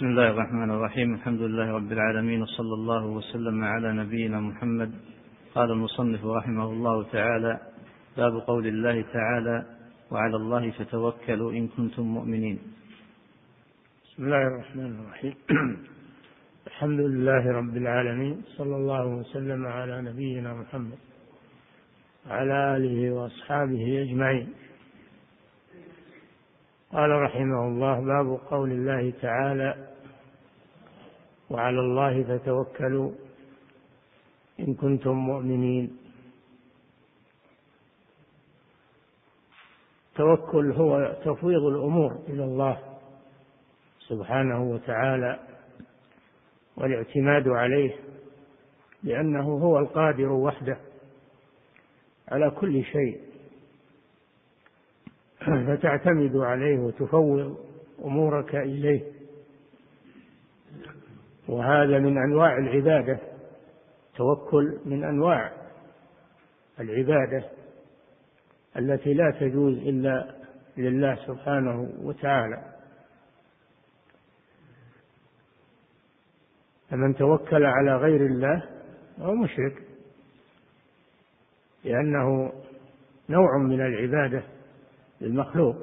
بسم الله الرحمن الرحيم. الحمد لله رب العالمين وصلى الله وسلم على نبينا محمد. قال المصنف رحمه الله تعالى باب قول الله تعالى وعلى الله فتوكلوا إن كنتم مؤمنين. بسم الله الرحمن الرحيم. الحمد لله رب العالمين صلى الله وسلم على نبينا محمد وعلى آله وأصحابه أجمعين. قال رحمه الله باب قول الله تعالى وعلى الله فتوكلوا إن كنتم مؤمنين. التوكل هو تفويض الأمور إلى الله سبحانه وتعالى والاعتماد عليه لأنه هو القادر وحده على كل شيء. فتعتمد عليه وتفوض أمورك إليه. وهذا من أنواع العبادة. توكل من أنواع العبادة التي لا تجوز إلا لله سبحانه وتعالى. فمن توكل على غير الله هو مشرك لأنه نوع من العبادة للمخلوق.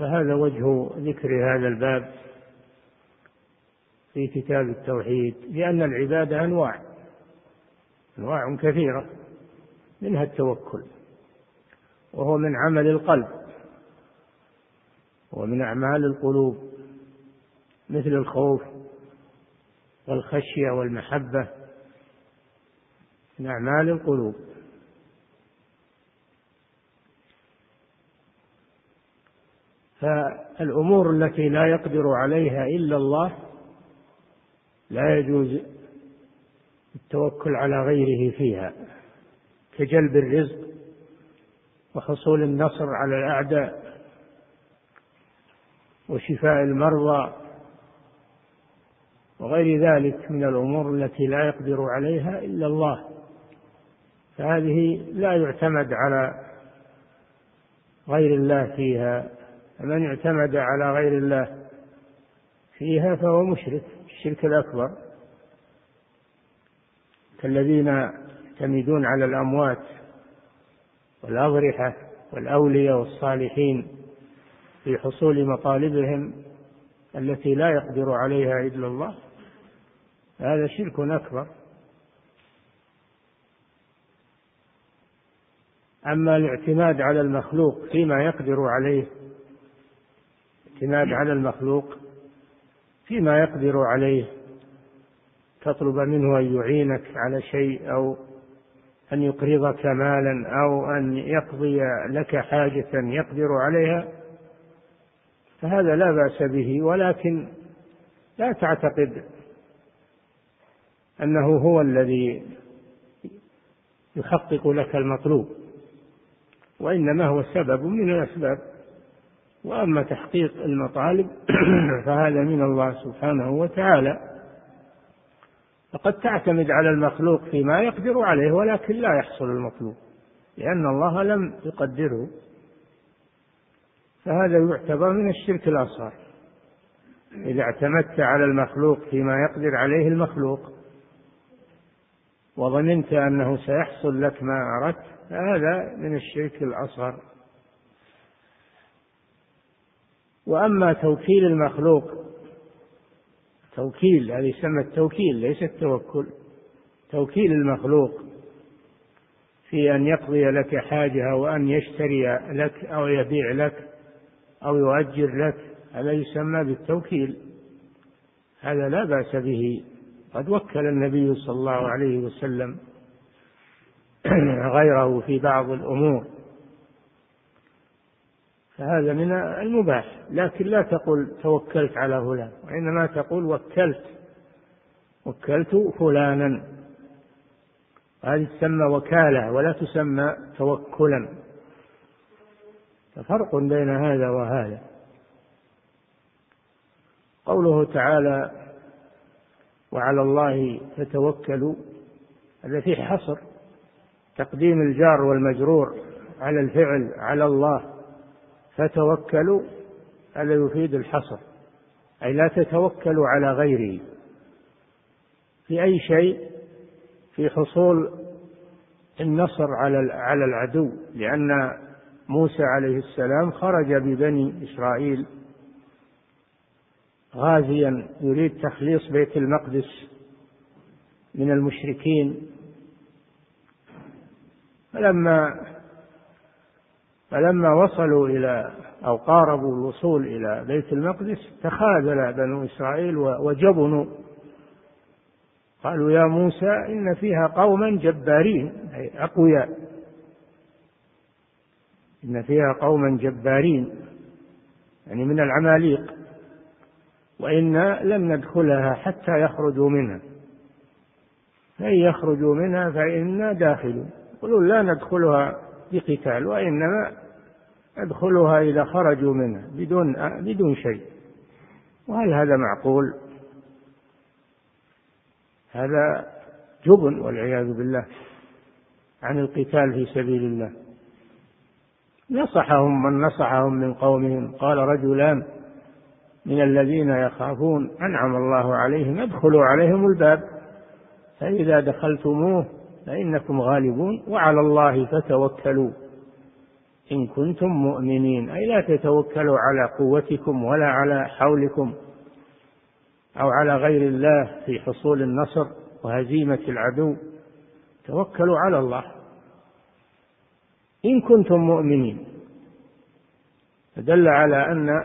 فهذا وجه ذكر هذا الباب في كتاب التوحيد لأن العبادة أنواع أنواع كثيرة منها التوكل وهو من عمل القلب ومن أعمال القلوب مثل الخوف والخشية والمحبة من أعمال القلوب. فالأمور التي لا يقدر عليها إلا الله لا يجوز التوكل على غيره فيها كجلب الرزق وحصول النصر على الأعداء وشفاء المرضى وغير ذلك من الأمور التي لا يقدر عليها إلا الله. فهذه لا يعتمد على غير الله فيها. فمن اعتمد على غير الله فيها فهو مشرك الشرك الأكبر. كالذين يعتمدون على الأموات والأضرحة والأولياء والصالحين في حصول مطالبهم التي لا يقدر عليها إلا الله هذا شرك أكبر. أما الاعتماد على المخلوق فيما يقدر عليه الاعتماد على المخلوق فيما يقدر عليه تطلب منه أن يعينك على شيء أو أن يقرضك مالا أو أن يقضي لك حاجة يقدر عليها فهذا لا بأس به. ولكن لا تعتقد أنه هو الذي يحقق لك المطلوب وإنما هو سبب من الأسباب. وأما تحقيق المطالب فهذا من الله سبحانه وتعالى. فقد تعتمد على المخلوق فيما يقدر عليه ولكن لا يحصل المطلوب لأن الله لم يقدره. فهذا يعتبر من الشرك الأصغر. إذا اعتمدت على المخلوق فيما يقدر عليه المخلوق وظننت أنه سيحصل لك ما أردت فهذا من الشرك الأصغر. وأما توكيل المخلوق توكيل هذا يسمى التوكيل ليس التوكل توكيل المخلوق في أن يقضي لك حاجة أو أن يشتري لك أو يبيع لك أو يؤجر لك هذا يسمى بالتوكيل. هذا لا بأس به. قد وكل النبي صلى الله عليه وسلم غيره في بعض الأمور. فهذا من المباح. لكن لا تقل توكلت على فلان وإنما تقول وكلت وكلت فلانا. هذه تسمى وكالة ولا تسمى توكلا. ففرق بين هذا وهذا. قوله تعالى وعلى الله فتوكلوا هذا فيه حصر. تقديم الجار والمجرور على الفعل على الله. فتوكلوا هذا يفيد الحصر. أي لا تتوكلوا على غيره. في أي شيء؟ في حصول النصر على على العدو. لأن موسى عليه السلام خرج ببني إسرائيل غازيا. يريد تخليص بيت المقدس من المشركين. فلما فلما وصلوا إلى أو قاربوا الوصول إلى بيت المقدس تخاذل بنو إسرائيل وجبنوا. قالوا يا موسى إن فيها قوما جبارين أي أقوياء. إن فيها قوما جبارين يعني من العماليق. وإنا لن ندخلها حتى يخرجوا منها. فإن يخرجوا منها فإنا داخلون. يقولون لا ندخلها بقتال وإنما ندخلها إذا خرجوا منها بدون بدون شيء. وهل هذا معقول؟ هذا جبن والعياذ بالله عن القتال في سبيل الله. نصحهم من نصحهم من قومهم. قال رجلان من الذين يخافون أنعم الله عليهم أدخلوا عليهم الباب فإذا دخلتموه فإنكم غالبون وعلى الله فتوكلوا. إن كنتم مؤمنين أي لا تتوكلوا على قوتكم ولا على حولكم أو على غير الله في حصول النصر وهزيمة العدو. توكلوا على الله. إن كنتم مؤمنين فدل على أن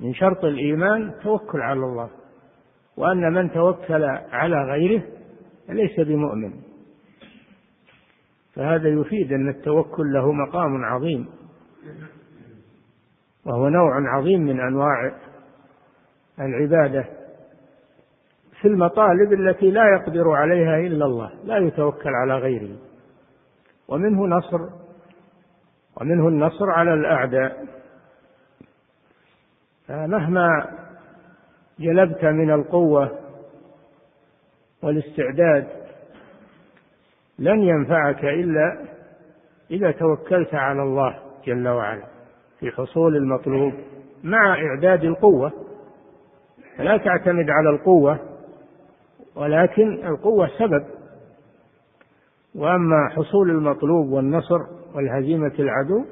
من شرط الإيمان التوكل على الله وأن من توكل على غيره ليس بمؤمن. فهذا يفيد أن التوكل له مقام عظيم. وهو نوع عظيم من أنواع العبادة. في المطالب التي لا يقدر عليها إلا الله لا يتوكل على غيره. ومنه نصر ومنه النصر على الأعداء. فمهما جلبت من القوة والاستعداد لن ينفعك إلا إذا توكلت على الله جل وعلا في حصول المطلوب مع إعداد القوة. فلا تعتمد على القوة ولكن القوة سبب. وأما حصول المطلوب والنصر والهزيمة العدو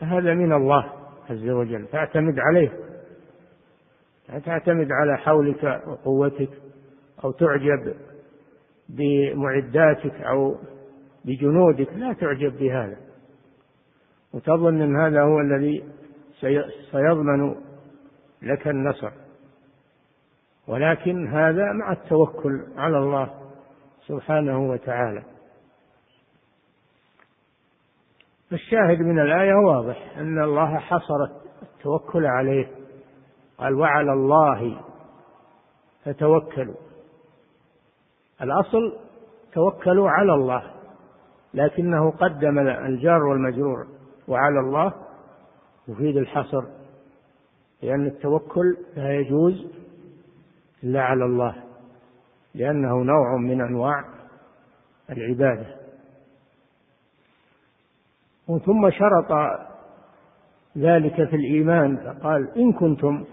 فهذا من الله عز وجل فاعتمد عليه. لا تعتمد على حولك وقوتك أو تعجب بمعداتك أو بجنودك لا تعجب بهذا. وتظن أن هذا هو الذي سيضمن لك النصر. ولكن هذا مع التوكل على الله سبحانه وتعالى. الشاهد من الآية واضح أن الله حصر التوكل عليه. قال وعلى الله فتوكلوا. الأصل توكلوا على الله لكنه قدم الجار والمجرور وعلى الله يفيد الحصر لأن التوكل لا يجوز إلا على الله لأنه نوع من أنواع العبادة. ثم شرط ذلك في الإيمان فقال إن كنتم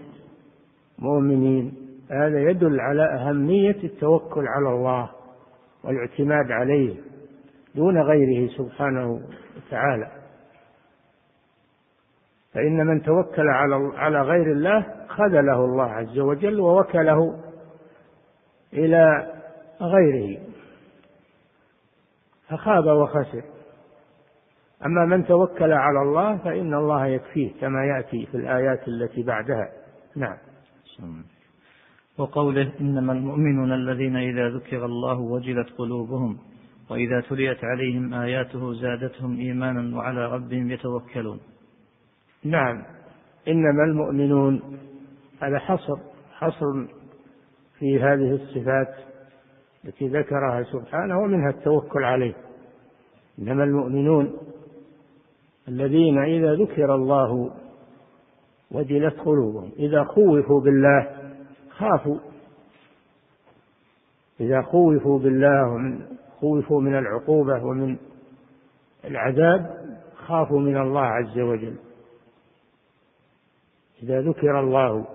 مؤمنين. هذا يدل على أهمية التوكل على الله والاعتماد عليه دون غيره سبحانه وتعالى. فإن من توكل على على غير الله خذله الله عز وجل ووكله إلى غيره. فخاب وخسر. أما من توكل على الله فإن الله يكفيه كما يأتي في الآيات التي بعدها. نعم. وقوله إنما المؤمنون الذين إذا ذكر الله وجلت قلوبهم وإذا تليت عليهم آياته زادتهم إيمانا وعلى ربهم يتوكلون. نعم. إنما المؤمنون هذا حصر حصر في هذه الصفات التي ذكرها سبحانه ومنها التوكل عليه. إنما المؤمنون الذين إذا ذكر الله وجلت قلوبهم إذا خوفوا بالله خافوا. إذا خوفوا بالله ومن خوفوا من العقوبة ومن العذاب خافوا من الله عز وجل. إذا ذكر الله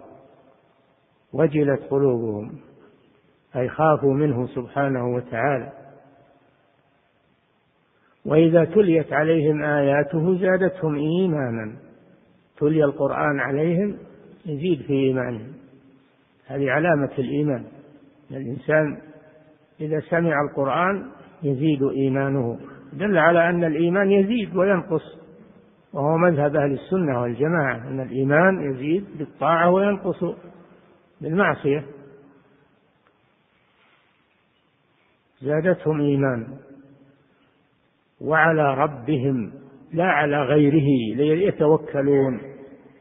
وجلت قلوبهم أي خافوا منه سبحانه وتعالى. وإذا تليت عليهم آياته زادتهم إيمانا. تلي القرآن عليهم يزيد في إيمانهم. هذه علامة الإيمان. الإنسان إذا سمع القرآن يزيد إيمانه. دل على أن الإيمان يزيد وينقص. وهو مذهب أهل السنة والجماعة أن الإيمان يزيد بالطاعة وينقص بالمعصية. زادتهم إيمانا وعلى ربهم لا على غيره ليتوكلون.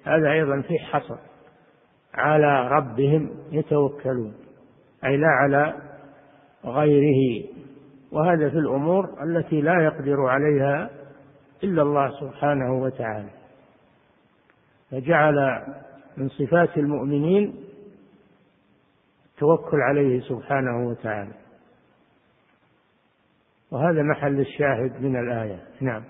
هذا أيضا فيه حصر. على ربهم يتوكلون أي لا على غيره. وهذا في الأمور التي لا يقدر عليها إلا الله سبحانه وتعالى. فجعل من صفات المؤمنين التوكل عليه سبحانه وتعالى. وهذا محل الشاهد من الآية. نعم.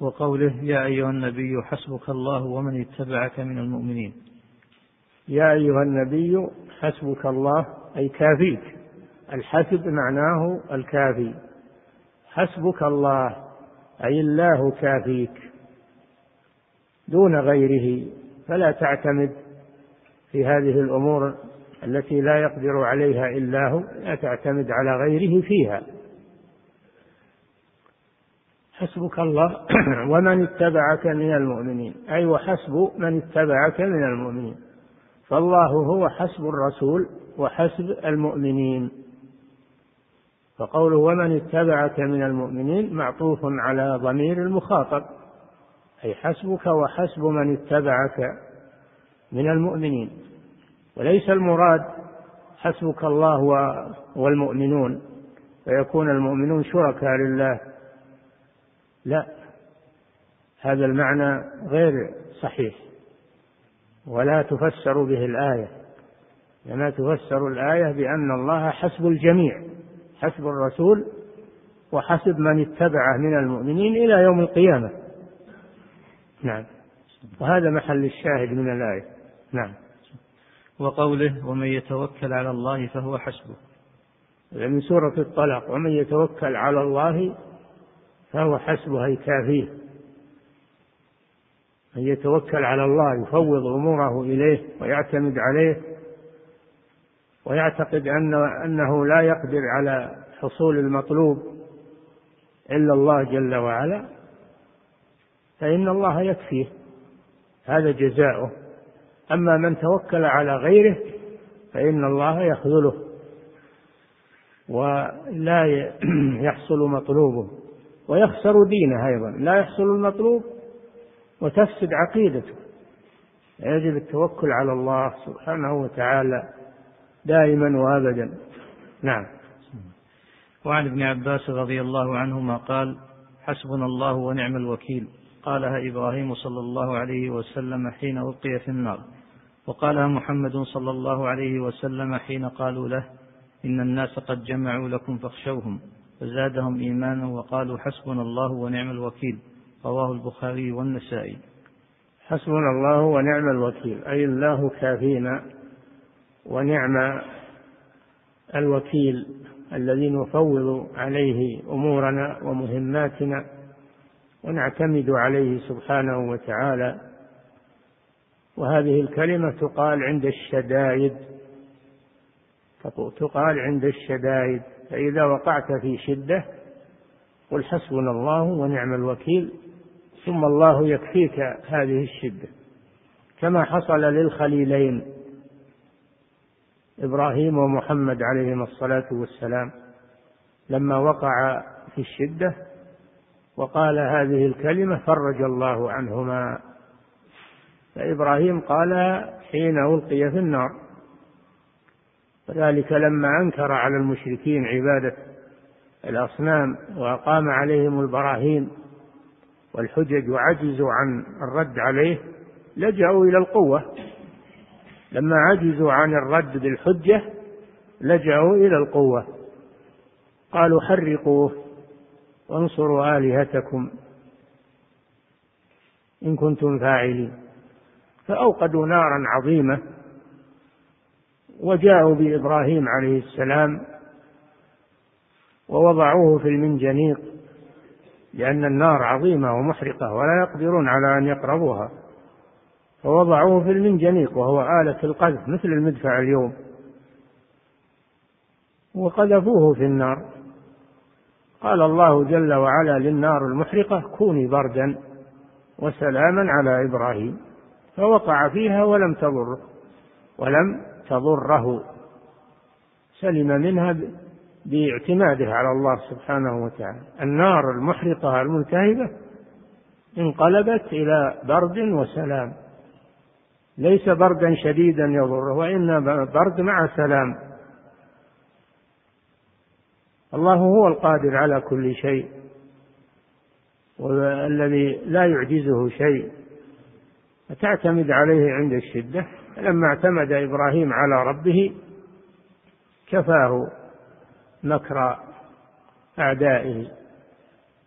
وقوله يا أيها النبي حسبك الله ومن اتبعك من المؤمنين. يا أيها النبي حسبك الله أي كافيك. الحسب معناه الكافي. حسبك الله أي الله كافيك. دون غيره فلا تعتمد في هذه الأمور التي لا يقدر عليها إلا هو لا تعتمد على غيره فيها. حسبك الله ومن اتبعك من المؤمنين. أي وحسب من اتبعك من المؤمنين. فالله هو حسب الرسول وحسب المؤمنين. فقوله ومن اتبعك من المؤمنين معطوف على ضمير المخاطب أي حسبك وحسب من اتبعك من المؤمنين. وليس المراد حسبك الله والمؤمنون فيكون المؤمنون شركاء لله. لا هذا المعنى غير صحيح. ولا تفسر به الآية. لما تفسر الآية بأن الله حسب الجميع حسب الرسول وحسب من اتبعه من المؤمنين إلى يوم القيامة. نعم. وهذا محل الشاهد من الآية. نعم. وقوله ومن يتوكل على الله فهو حسبه. من سورة الطلاق. ومن يتوكل على الله فهو حسبه أي كافيه. أن يتوكل على الله يفوض أموره إليه ويعتمد عليه ويعتقد أن أنه لا يقدر على حصول المطلوب إلا الله جل وعلا فإن الله يكفيه. هذا جزاؤه. أما من توكل على غيره فإن الله يخذله ولا يحصل مطلوبه. ويخسر دينه أيضا. لا يحصل المطلوب وتفسد عقيدته. يجب التوكل على الله سبحانه وتعالى دائما وابدا. نعم. وعن ابن عباس رضي الله عنهما قال حسبنا الله ونعم الوكيل. قالها إبراهيم صلى الله عليه وسلم حين ألقي في النار. وقالها محمد صلى الله عليه وسلم حين قالوا له إن الناس قد جمعوا لكم فاخشوهم. فزادهم ايمانا وقالوا حسبنا الله ونعم الوكيل. رواه البخاري والنسائي. حسبنا الله ونعم الوكيل أي الله كافينا ونعم الوكيل الذي نفوض عليه أمورنا ومهماتنا ونعتمد عليه سبحانه وتعالى. وهذه الكلمة تقال عند الشدائد تقال عند الشدائد فإذا وقعت في شدة قل حسبنا الله ونعم الوكيل. ثم الله يكفيك هذه الشدة. كما حصل للخليلين إبراهيم ومحمد عليهما الصلاة والسلام لما وقع في الشدة وقال هذه الكلمة فرج الله عنهما. فإبراهيم قال حين ألقي في النار وذلك لما أنكر على المشركين عبادة الأصنام وأقام عليهم البراهين والحجج وعجزوا عن الرد عليه لجأوا إلى القوة. لما عجزوا عن الرد بالحجة لجأوا إلى القوة. قالوا حرقوه وانصروا آلهتكم إن كنتم فاعلين. فأوقدوا نارا عظيمة وجاءوا بإبراهيم عليه السلام ووضعوه في المنجنيق لأن النار عظيمة ومحرقة ولا يقدرون على أن يقربوها. فوضعوه في المنجنيق وهو آلة القذف مثل المدفع اليوم. وقذفوه في النار. قال الله جل وعلا للنار المحرقة كوني بردا وسلاما على إبراهيم. فوقع فيها ولم تضره ولم تضره. سلم منها باعتماده على الله سبحانه وتعالى. النار المحرقة الملتهبة انقلبت إلى برد وسلام. ليس بردا شديدا يضره وإنما برد مع سلام. الله هو القادر على كل شيء والذي لا يعجزه شيء. فتعتمد عليه عند الشدة؟ لما اعتمد إبراهيم على ربه كفاه. مكر أعدائه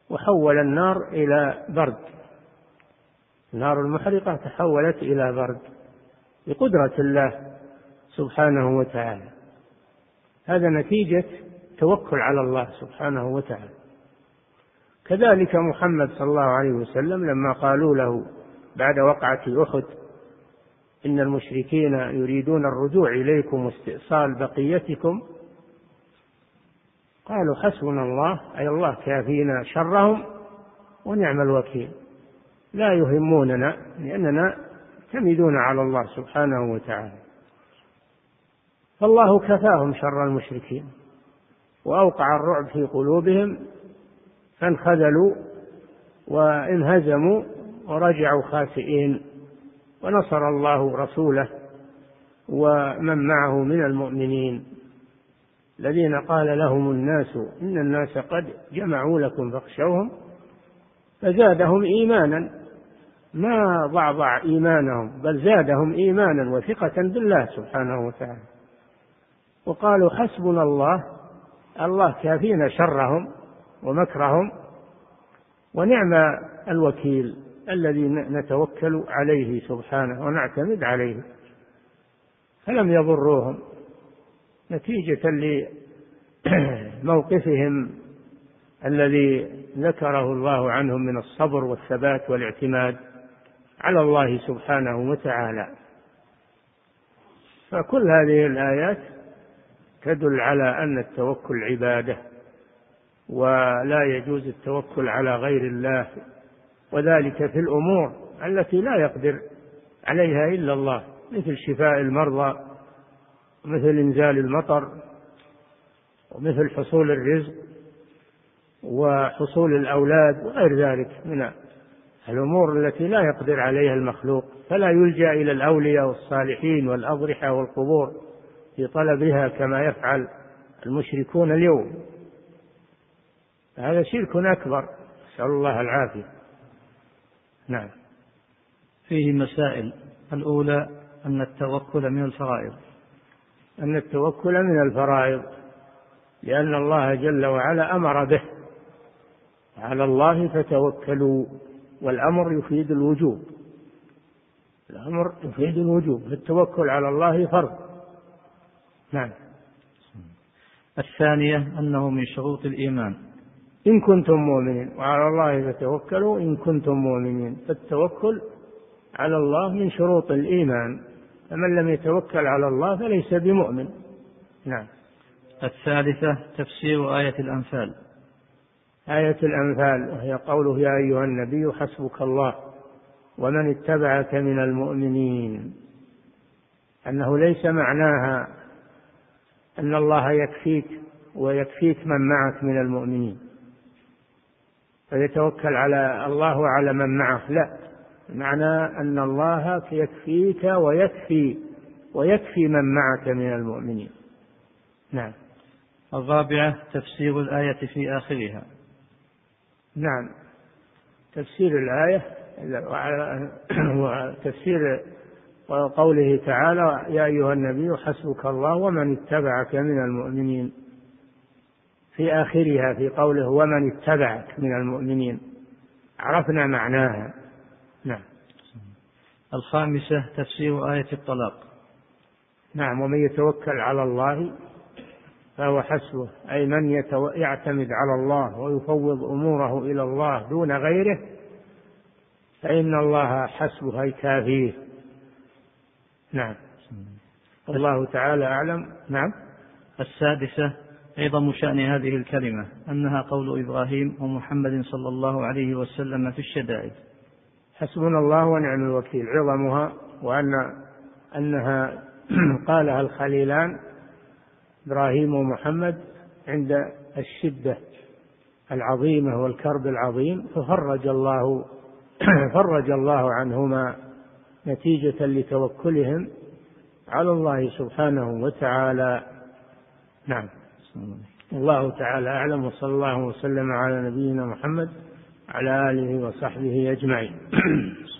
وحول النار إلى برد. النار المحرقة تحولت إلى برد بقدرة الله سبحانه وتعالى. هذا نتيجة التوكل على الله سبحانه وتعالى. كذلك محمد صلى الله عليه وسلم لما قالوا له بعد وقعة أحد إن المشركين يريدون الرجوع إليكم واستئصال بقيتكم قالوا حسبنا الله أي الله كافينا شرهم ونعم الوكيل. لا يهموننا لأننا يعتمدون على الله سبحانه وتعالى. فالله كفاهم شر المشركين وأوقع الرعب في قلوبهم فانخذلوا وانهزموا ورجعوا خاسئين. ونصر الله رسوله ومن معه من المؤمنين. الذين قال لهم الناس إن الناس قد جمعوا لكم فاخشوهم فزادهم إيمانا. ما ضعضع إيمانهم بل زادهم إيمانا وثقة بالله سبحانه وتعالى. وقالوا حسبنا الله الله كافينا شرهم ومكرهم ونعم الوكيل الذي نتوكل عليه سبحانه ونعتمد عليه. فلم يضروهم. نتيجة لموقفهم الذي ذكره الله عنهم من الصبر والثبات والاعتماد على الله سبحانه وتعالى. فكل هذه الآيات تدل على أن التوكل عبادة ولا يجوز التوكل على غير الله وذلك في الأمور التي لا يقدر عليها إلا الله مثل شفاء المرضى ومثل إنزال المطر ومثل حصول الرزق وحصول الأولاد وغير ذلك من الأمور التي لا يقدر عليها المخلوق. فلا يلجأ إلى الأولياء والصالحين والأضرحة والقبور في طلبها كما يفعل المشركون اليوم. هذا شرك أكبر. نسأل الله العافية. نعم. فيه مسائل. الأولى أن التوكل من الفرائض. أن التوكل من الفرائض لأن الله جل وعلا أمر به. على الله فتوكلوا والأمر يفيد الوجوب. الأمر يفيد الوجوب فالتوكل على الله فرض. نعم. الثانية أنه من شروط الإيمان. إن كنتم مؤمنين وعلى الله فتوكلوا إن كنتم مؤمنين. فالتوكل على الله من شروط الإيمان. فمن لم يتوكل على الله فليس بمؤمن. نعم. الثالثة تفسير آية الأنفال. آية الأنفال وهي قوله يا أيها النبي حسبك الله ومن اتبعك من المؤمنين. أنه ليس معناها أن الله يكفيك ويكفيك من معك من المؤمنين. فيتوكل على الله وعلى من معه لا. معنى أن الله يكفيك ويكفي ويكفي من معك من المؤمنين. نعم. الرابعة تفسير الآية في آخرها. نعم. تفسير الآية وتفسير قوله تعالى يا أيها النبي حسبك الله ومن اتبعك من المؤمنين. في آخرها في قوله ومن اتبعك من المؤمنين. عرفنا معناها. الخامسة تفسير آية الطلاق. نعم ومن يتوكل على الله فهو حسبه. أي من يعتمد على الله ويفوض أموره إلى الله دون غيره فإن الله حسبه أي كافيه نعم. الله تعالى أعلم. نعم. السادسة عظم شأن هذه الكلمة أنها قول إبراهيم ومحمد صلى الله عليه وسلم في الشدائد. حسبنا الله ونعم الوكيل. عظمها وأن أنها قالها الخليلان إبراهيم ومحمد عند الشدة العظيمة والكرب العظيم ففرج الله فرج الله عنهما نتيجة لتوكلهم على الله سبحانه وتعالى. نعم. الله تعالى أعلم وصلى الله وسلم على نبينا محمد على آله وصحبه أجمعين.